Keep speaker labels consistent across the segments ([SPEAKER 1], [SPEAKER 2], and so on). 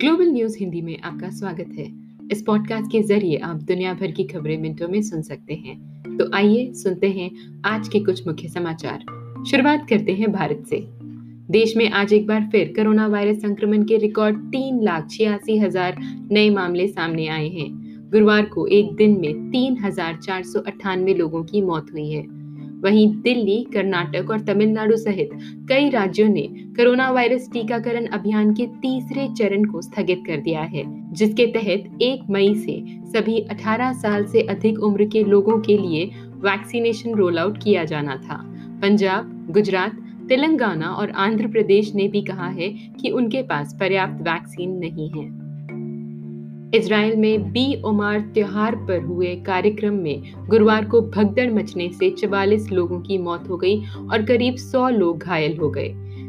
[SPEAKER 1] Global news Hindi में आपका स्वागत है। इस पॉडकास्ट के ज़रिए आप दुनिया भर की खबरें मिनटों में सुन सकते हैं। तो आइए सुनते हैं आज के कुछ मुख्य समाचार। शुरुआत करते हैं भारत से। देश में आज एक बार फिर कोरोना वायरस संक्रमण के रिकॉर्ड तीन लाख छियासी हज़ार नए मामले सामने आए हैं। गुरुवार को एक दिन में तीन हज़ार चार सौ अट्ठानवे लोगों की मौत हुई है। वहीं दिल्ली, कर्नाटक और तमिलनाडु सहित कई राज्यों ने कोरोना वायरस टीकाकरण अभियान के तीसरे चरण को स्थगित कर दिया है, जिसके तहत 1 मई से सभी 18 साल से अधिक उम्र के लोगों के लिए वैक्सीनेशन रोल आउट किया जाना था। पंजाब, गुजरात, तेलंगाना और आंध्र प्रदेश ने भी कहा है कि उनके पास पर्याप्त वैक्सीन नहीं है। इसराइल में बी उमार त्योहार पर हुए कार्यक्रम में गुरुवार को भगदड़ मचने से 44 लोगों की मौत हो गई और करीब 100 लोग घायल हो गए।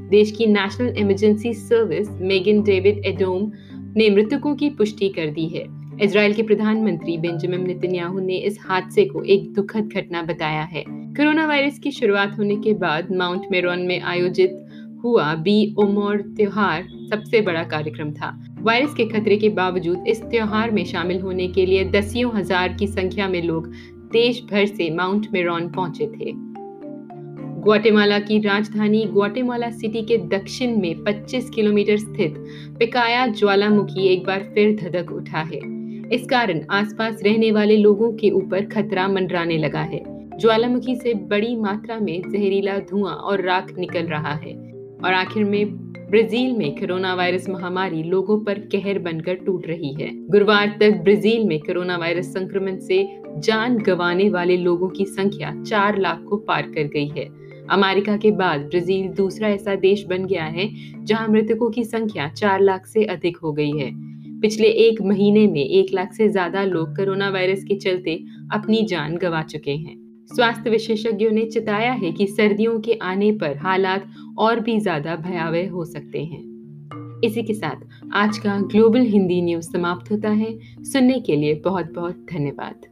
[SPEAKER 1] देश की national emergency service Magen David Adom ने मृतकों की पुष्टि कर दी है। इसराइल के प्रधानमंत्री बेंजामिन नेतन्याहू ने इस हादसे को एक दुखद घटना बताया है। कोरोना वायरस की शुरुआत होने के बाद माउंट मेरोन में आयोजित हुआ बी उमर त्योहार सबसे बड़ा कार्यक्रम था। वायरस के खतरे के बावजूद इस त्योहार में शामिल होने के लिए दसियों हज़ार की संख्या में लोग देश भर से माउंट मेरॉन पहुँचे थे। ग्वाटेमाला की राजधानी ग्वाटेमाला सिटी के दक्षिण में 25 किलोमीटर स्थित पिकाया ज्वालामुखी एक बार फिर धधक उठा है। इस कारण आसपास रहने वाले लोगों के ऊपर खतरा मंडराने लगा है। ज्वालामुखी से बड़ी मात्रा में जहरीला धुआँ और राख निकल रहा है और आखिर में ब्राज़ील में कोरोना वायरस महामारी लोगों पर कहर बनकर टूट रही है। गुरुवार तक ब्राज़ील में कोरोना वायरस संक्रमण से जान गंवाने वाले लोगों की संख्या चार लाख को पार कर गई है। अमेरिका के बाद ब्राज़ील दूसरा ऐसा देश बन गया है, जहाँ मृतकों की संख्या चार लाख से अधिक हो गई है। पिछले एक महीने में एक लाख से ज़्यादा लोग कोरोना वायरस के चलते अपनी जान गंवा चुके हैं। स्वास्थ्य विशेषज्ञों ने चिताया है कि सर्दियों के आने पर हालात और भी ज़्यादा भयावह हो सकते हैं। इसी के साथ आज का ग्लोबल हिंदी न्यूज़ समाप्त होता है। सुनने के लिए बहुत बहुत धन्यवाद।